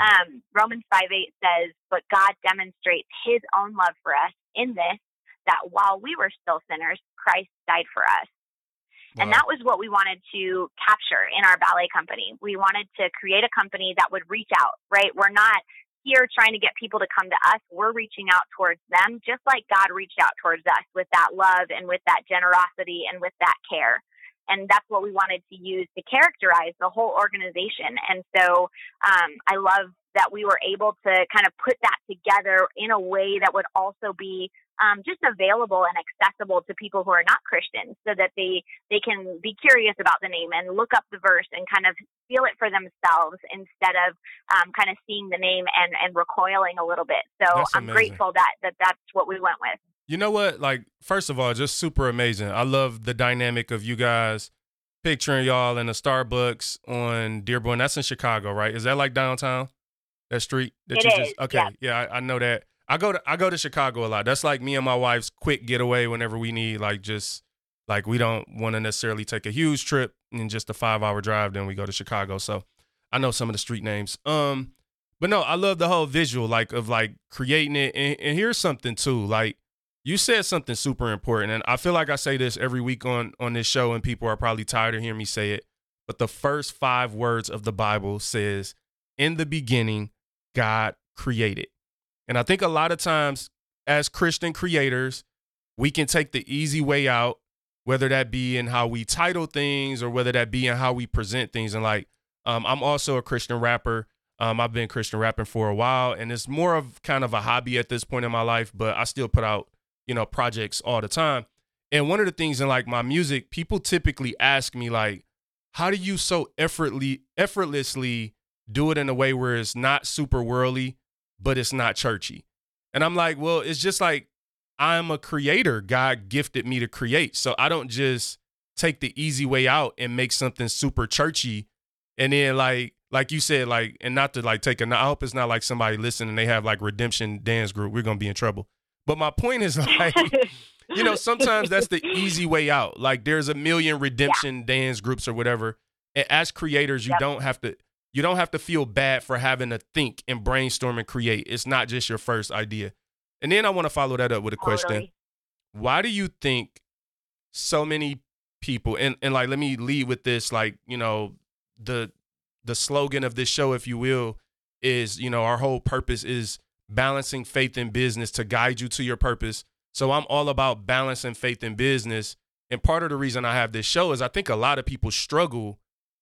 [SPEAKER 3] um, Romans 5 8 says, But God demonstrates his own love for us in this, that while we were still sinners, Christ died for us. Wow. And that was what we wanted to capture in our ballet company. We wanted to create a company that would reach out, right? We're not here trying to get people to come to us. We're reaching out towards them, just like God reached out towards us with that love and with that generosity and with that care. And that's what we wanted to use to characterize the whole organization. And so um, I love that we were able to kind of put that together in a way that would also be um, just available and accessible to people who are not Christians so that they, they can be curious about the name and look up the verse and kind of feel it for themselves instead of um, kind of seeing the name and, and recoiling a little bit. So I'm grateful that, that that's what we went with.
[SPEAKER 1] You know what? Like, first of all, just super amazing. I love the dynamic of you guys picturing y'all in a Starbucks on Dearborn. That's in Chicago, right? Is that like downtown? That street that
[SPEAKER 3] It
[SPEAKER 1] you
[SPEAKER 3] is,
[SPEAKER 1] just okay.
[SPEAKER 3] yeah.
[SPEAKER 1] Yeah, I, I know that. I go to I go to Chicago a lot. That's like me and my wife's quick getaway whenever we need like just like we don't want to necessarily take a huge trip in just a five hour drive, then we go to Chicago. So I know some of the street names. Um, but no, I love the whole visual like of like creating it. And, and here's something too, like you said something super important, and I feel like I say this every week on on this show, and people are probably tired of hearing me say it. But the first five words of the Bible says, "In the beginning, God created." And I think a lot of times, as Christian creators, we can take the easy way out, whether that be in how we title things or whether that be in how we present things. And like, um, I'm also a Christian rapper. Um, I've been Christian rapping for a while, and it's more of kind of a hobby at this point in my life, but I still put out, you know, projects all the time. And one of the things in like my music, people typically ask me like, how do you so effortlessly effortlessly do it in a way where it's not super worldly, but it's not churchy? And I'm like, well, it's just like I'm a creator. God gifted me to create. So I don't just take the easy way out and make something super churchy and then like like you said, like, and not to like take a. I hope it's not like somebody listening. And they have like redemption dance group. We're gonna be in trouble. But my point is like, you know, sometimes that's the easy way out. Like, there's a million redemption dance groups or whatever. And as creators, you don't have to. You don't have to feel bad for having to think and brainstorm and create. It's not just your first idea. And then I want to follow that up with a question
[SPEAKER 3] Totally.
[SPEAKER 1] why do you think so many people and, and like let me lead with this like you know the the slogan of this show if you will is you know our whole purpose is balancing faith and business to guide you to your purpose so i'm all about balancing faith and business and part of the reason i have this show is i think a lot of people struggle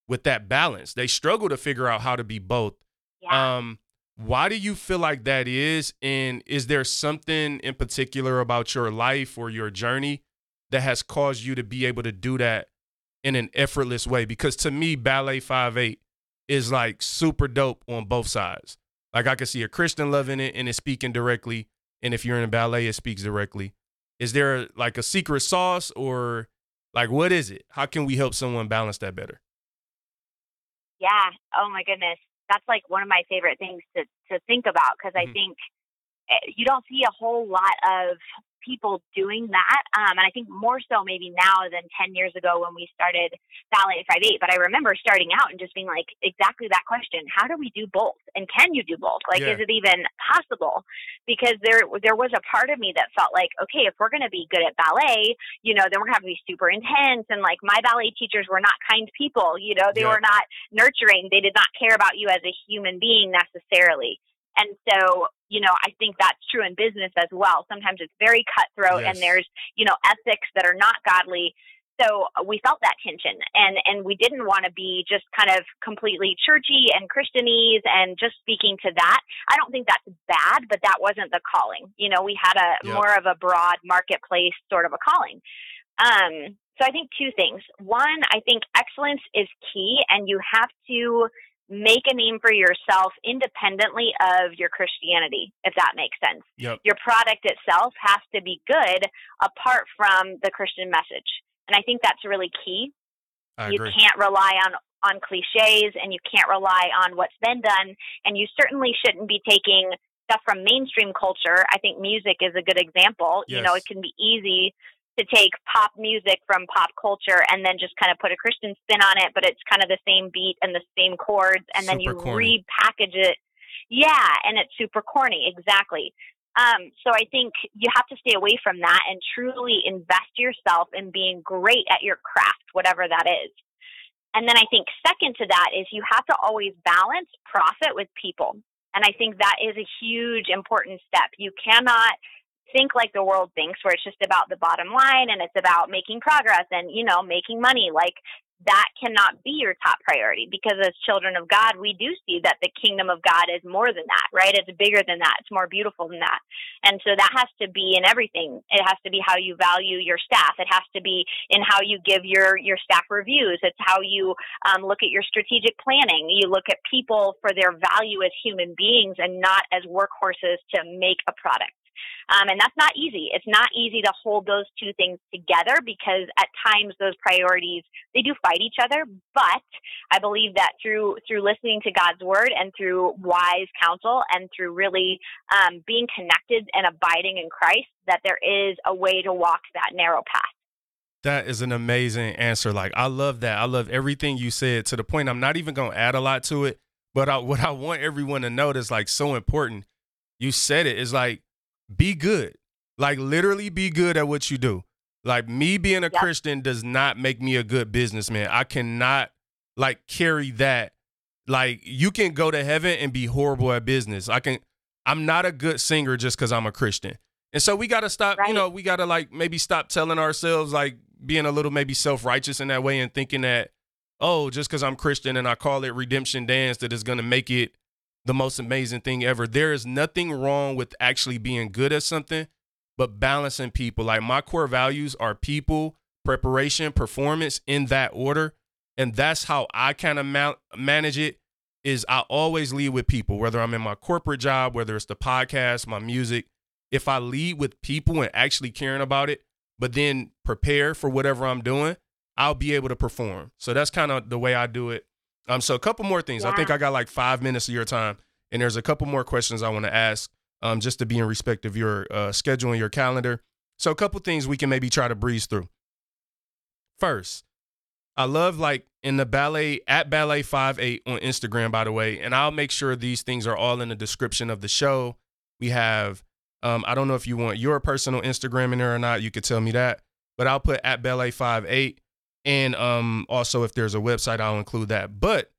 [SPEAKER 1] with that balance they struggle to figure out how to be both
[SPEAKER 3] Yeah.
[SPEAKER 1] um, why do you feel like that is? And is there something in particular about your life or your journey that has caused you to be able to do that in an effortless way? Because to me, Ballet Five Eight is like super dope on both sides. Like I can see a Christian loving it and it's speaking directly. And if you're in a ballet, it speaks directly. Is there like a secret sauce or like what is it? How can we help someone balance that better?
[SPEAKER 3] Yeah. Oh my goodness. That's like one of my favorite things to to think about because I
[SPEAKER 1] Mhm.
[SPEAKER 3] think eh, you don't see a whole lot of people doing that. Um, and I think more so maybe now than 10 years ago when we started Ballet 58. But I remember starting out and just being like, exactly that question. How do we do both? And can you do both? Like,
[SPEAKER 1] Yeah.
[SPEAKER 3] is it even possible? Because there, there was a part of me that felt like, okay, if we're going to be good at ballet, you know, then we're going to have to be super intense. And like my ballet teachers were not kind people, you know, they
[SPEAKER 1] Yeah.
[SPEAKER 3] were not nurturing. They did not care about you as a human being necessarily. And so, you know, I think that's true in business as well. Sometimes it's very cutthroat
[SPEAKER 1] Yes.
[SPEAKER 3] and there's, you know, ethics that are not godly. So we felt that tension and, and we didn't want to be just kind of completely churchy and Christianese and just speaking to that. I don't think that's bad, but that wasn't the calling. You know, we had a
[SPEAKER 1] Yep.
[SPEAKER 3] more of a broad marketplace sort of a calling. Um, so I think two things. One, I think excellence is key and you have to make a name for yourself independently of your Christianity, if that makes sense.
[SPEAKER 1] Yep.
[SPEAKER 3] Your product itself has to be good apart from the Christian message. And I think that's really key.
[SPEAKER 1] I
[SPEAKER 3] you
[SPEAKER 1] agree.
[SPEAKER 3] can't rely on on cliches and you can't rely on what's been done and you certainly shouldn't be taking stuff from mainstream culture. I think music is a good example. You know, it can be easy to take pop music from pop culture and then just kind of put a Christian spin on it, but it's kind of the same beat and the same chords, and then you
[SPEAKER 1] corny.
[SPEAKER 3] repackage it. Yeah, and it's super corny. Exactly. Um, so I think you have to stay away from that and truly invest yourself in being great at your craft, whatever that is. And then I think second to that is you have to always balance profit with people. And I think that is a huge important step. You cannot think like the world thinks where it's just about the bottom line and it's about making progress and, you know, making money. Like that cannot be your top priority because as children of God, we do see that the kingdom of God is more than that, right? It's bigger than that. It's more beautiful than that. And so that has to be in everything. It has to be how you value your staff. It has to be in how you give your, your staff reviews. It's how you um, look at your strategic planning. You look at people for their value as human beings and not as workhorses to make a product. Um, and that's not easy. It's not easy to hold those two things together because at times those priorities they do fight each other. But I believe that through through listening to God's word and through wise counsel and through really um, being connected and abiding in Christ, that there is a way to walk that narrow path.
[SPEAKER 1] That is an amazing answer. Like I love that. I love everything you said to the point I'm not even going to add a lot to it, but I, what I want everyone to know that's like so important. You said it is like be good. Like literally be good at what you do. Like me being a
[SPEAKER 3] Yep.
[SPEAKER 1] Christian does not make me a good businessman. I cannot like carry that. Like you can go to heaven and be horrible at business. I can I'm not a good singer just cuz I'm a Christian. And so we got to stop, you know, we got to like maybe stop telling ourselves like being a little maybe self-righteous in that way and thinking that oh, just cuz I'm Christian and I call it redemption dance that is going to make it the most amazing thing ever. There is nothing wrong with actually being good at something, but balancing people. Like my core values are people, preparation, performance in that order. And that's how I kind of ma- manage it is I always lead with people, whether I'm in my corporate job, whether it's the podcast, my music. If I lead with people and actually caring about it, but then prepare for whatever I'm doing, I'll be able to perform. So that's kind of the way I do it. Um, so a couple more things. I think I got like five minutes of your time, and there's a couple more questions I want to ask, um, just to be in respect of your uh, schedule and your calendar. So a couple things we can maybe try to breeze through. First, I love like in the ballet at ballet five eight on Instagram, by the way, and I'll make sure these things are all in the description of the show. We have, um, I don't know if you want your personal Instagram in there or not. You could tell me that, but I'll put at ballet five eight, and um, also if there's a website, I'll include that. But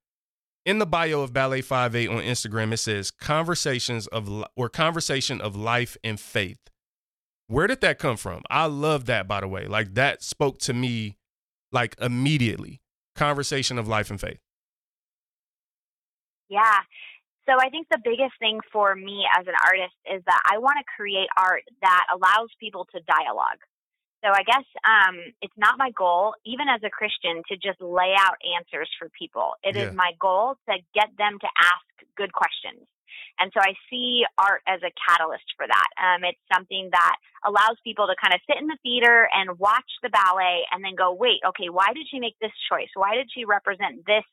[SPEAKER 1] in the bio of ballet five eight on Instagram, it says conversations of or conversation of life and faith. Where did that come from? I love that, by the way. Like that spoke to me like immediately. Conversation of life and faith.
[SPEAKER 3] Yeah. So I think the biggest thing for me as an artist is that I want to create art that allows people to dialogue. So I guess um, it's not my goal, even as a Christian, to just lay out answers for people. It is
[SPEAKER 1] Yeah.
[SPEAKER 3] my goal to get them to ask good questions. And so I see art as a catalyst for that. Um, it's something that allows people to kind of sit in the theater and watch the ballet and then go, wait, okay, why did she make this choice? Why did she represent this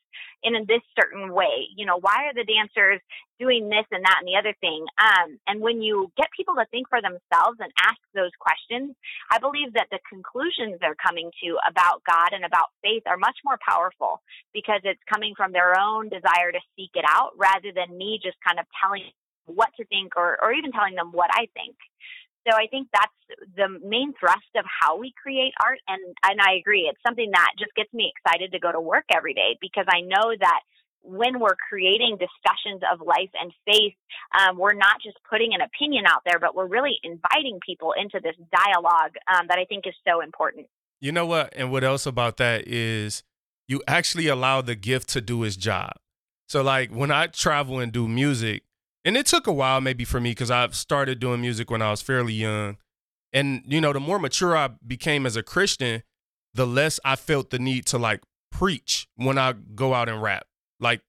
[SPEAKER 3] in this certain way? You know, why are the dancers doing this and that and the other thing? Um, and when you get people to think for themselves and ask those questions, I believe that the conclusions they're coming to about God and about faith are much more powerful because it's coming from their own desire to seek it out rather than me just kind of telling what to think or, or even telling them what I think. So I think that's the main thrust of how we create art. And, and I agree. It's something that just gets me excited to go to work every day because I know that when we're creating discussions of life and faith, um, we're not just putting an opinion out there, but we're really inviting people into this dialogue um, that I think is so important.
[SPEAKER 1] You know what? And what else about that is you actually allow the gift to do its job. So like when I travel and do music, and it took a while maybe for me because I've started doing music when I was fairly young. And you know, the more mature I became as a Christian, the less I felt the need to like preach when I go out and rap. Like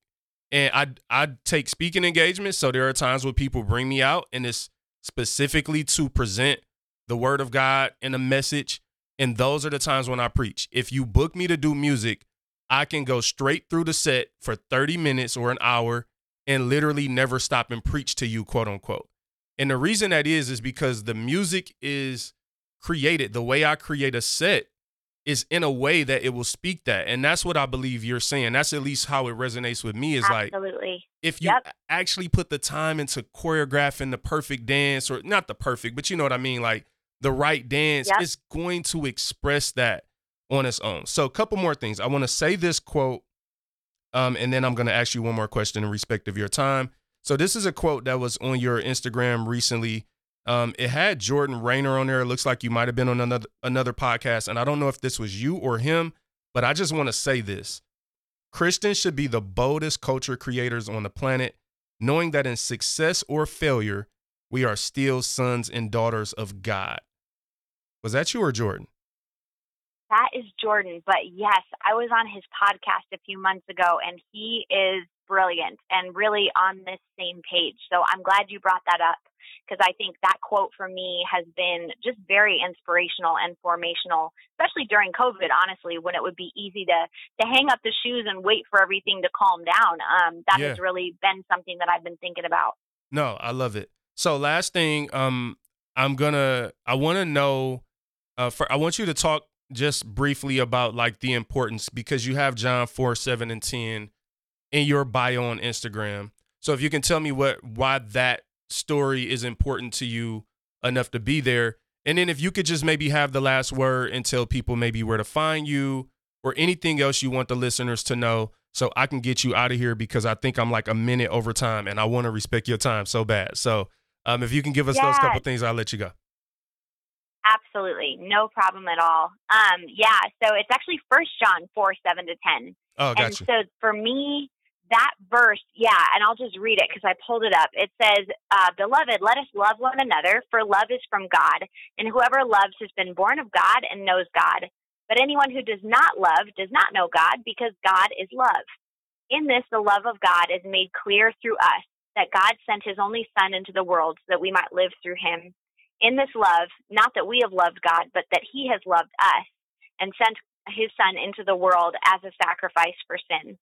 [SPEAKER 1] and I I take speaking engagements, so there are times where people bring me out and it's specifically to present the word of God and a message. And those are the times when I preach. If you book me to do music, I can go straight through the set for 30 minutes or an hour and literally never stop and preach to you, quote unquote. And the reason that is is because the music is created the way I create a set is in a way that it will speak that. And that's what I believe you're saying. That's at least how it resonates with me is
[SPEAKER 3] Absolutely.
[SPEAKER 1] like if you
[SPEAKER 3] Yep.
[SPEAKER 1] actually put the time into choreographing the perfect dance or not the perfect, but you know what I mean, like the right dance
[SPEAKER 3] Yep.
[SPEAKER 1] is going to express that on its own. So a couple more things. I want to say this quote um and then I'm going to ask you one more question in respect of your time. So this is a quote that was on your Instagram recently. Um, it had Jordan Raynor on there. It looks like you might have been on another another podcast, and I don't know if this was you or him, but I just want to say this: Christians should be the boldest culture creators on the planet, knowing that in success or failure, we are still sons and daughters of God. Was that you or Jordan?
[SPEAKER 3] That is Jordan. But yes, I was on his podcast a few months ago, and he is brilliant and really on this same page. So I'm glad you brought that up because I think that quote for me has been just very inspirational and formational, especially during COVID, honestly, when it would be easy to, to hang up the shoes and wait for everything to calm down. Um, that
[SPEAKER 1] Yeah.
[SPEAKER 3] has really been something that I've been thinking about.
[SPEAKER 1] No, I love it. So last thing, um, I'm gonna I want to know, uh, for I want you to talk just briefly about like the importance because you have John four, seven, and ten in your bio on Instagram. So if you can tell me what why that story is important to you enough to be there, and then if you could just maybe have the last word and tell people maybe where to find you or anything else you want the listeners to know so I can get you out of here because I think I'm like a minute over time and I want to respect your time so bad. So um, if you can give us those couple things, I'll let you go.
[SPEAKER 3] Absolutely, no problem at all. Um, yeah, so it's actually First John four seven to ten.
[SPEAKER 1] Oh, gotcha. and
[SPEAKER 3] so for me, that verse, yeah, and I'll just read it because I pulled it up. It says, uh, "Beloved, let us love one another, for love is from God, and whoever loves has been born of God and knows God. But anyone who does not love does not know God, because God is love. In this, the love of God is made clear through us, that God sent His only Son into the world so that we might live through Him. In this love, not that we have loved God, but that He has loved us and sent His Son into the world as a sacrifice for sin."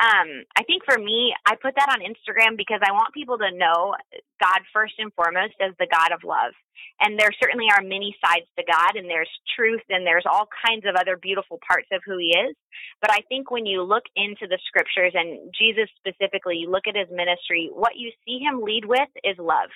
[SPEAKER 3] um, I think for me, I put that on Instagram because I want people to know God first and foremost as the God of love. And there certainly are many sides to God, and there's truth, and there's all kinds of other beautiful parts of who He is. But I think when you look into the scriptures and Jesus specifically, you look at His ministry, what you see Him lead with is love.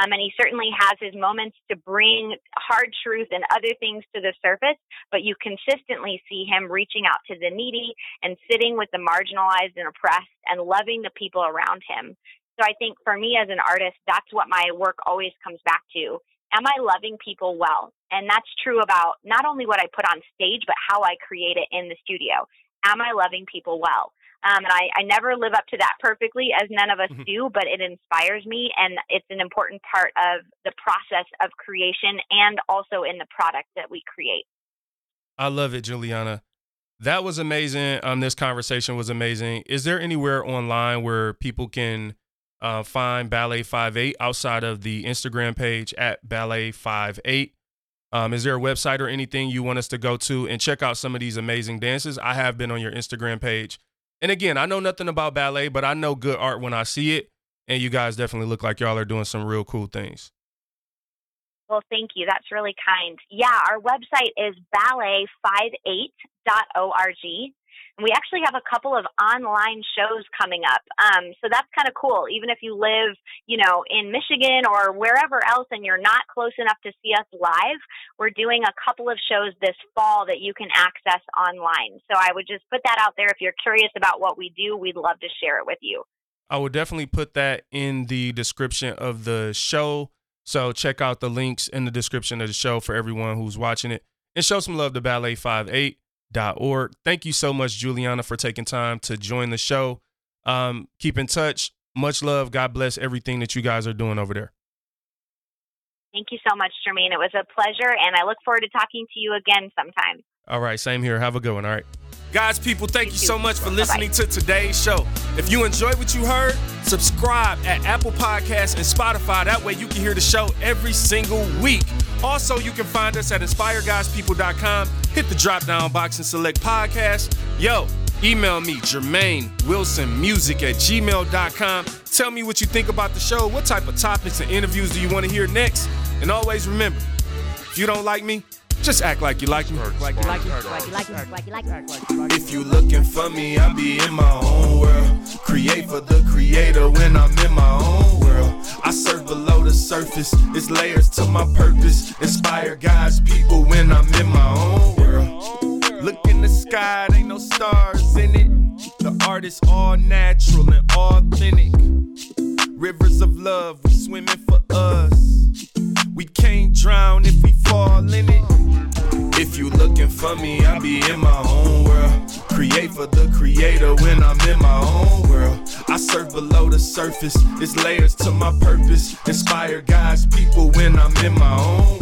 [SPEAKER 3] Um, and He certainly has His moments to bring hard truth and other things to the surface, but you consistently see Him reaching out to the needy and sitting with the marginalized and oppressed and loving the people around him. So I think for me as an artist, that's what my work always comes back to. Am I loving people well? And that's true about not only what I put on stage, but how I create it in the studio. Am I loving people well? Um, and I, I never live up to that perfectly, as none of us
[SPEAKER 1] Mhm.
[SPEAKER 3] do, but it inspires me, and it's an important part of the process of creation and also in the product that we create.
[SPEAKER 1] I love it, Juliana. That was amazing. Um, this conversation was amazing. Is there anywhere online where people can uh, find Ballet 58 outside of the Instagram page at Ballet 58? Um, is there a website or anything you want us to go to and check out some of these amazing dances? I have been on your Instagram page. And again, I know nothing about ballet, but I know good art when I see it. And you guys definitely look like y'all are doing some real cool things.
[SPEAKER 3] Well, thank you. That's really kind. Yeah, our website is ballet58.org. We actually have a couple of online shows coming up. Um, so that's kind of cool. Even if you live, you know, in Michigan or wherever else and you're not close enough to see us live, we're doing a couple of shows this fall that you can access online. So I would just put that out there. If you're curious about what we do, we'd love to share it with you.
[SPEAKER 1] I will definitely put that in the description of the show. So check out the links in the description of the show for everyone who's watching it. And show some love to ballet58.org. Thank you so much, Juliana, for taking time to join the show. Um, keep in touch. Much love. God bless everything that you guys are doing over there.
[SPEAKER 3] Thank you so much, Jermaine. It was a pleasure, and I look forward to talking to you again sometime.
[SPEAKER 1] All right, same here. Have a good one. All right. Guys, people, thank you so much for
[SPEAKER 3] Bye-bye.
[SPEAKER 1] listening to today's show. If you enjoyed what you heard, subscribe at Apple Podcasts and Spotify. That way you can hear the show every single week. Also, you can find us at inspiregodspeople.com. Hit the drop down box and select podcast. Yo,
[SPEAKER 4] Email me, Jermaine Wilson Music at gmail.com. Tell me what you think about the show. What type of topics and interviews do you want to hear next? And always remember, if you don't like me, just act like you like me.
[SPEAKER 1] If you looking for me, I be in my own world. Create for the creator when I'm in my own world. I surf below the surface, it's layers to my purpose. Inspire God's people when I'm in my own world. Look in the sky, there ain't no stars in it. The art is all natural and authentic. Rivers of love, we swimming for us. We can't drown if we fall in it. If you looking for me, I be in my own world. Create for the creator when I'm in my own world. I surf below the surface, it's layers to my purpose. Inspire God's people when I'm in my own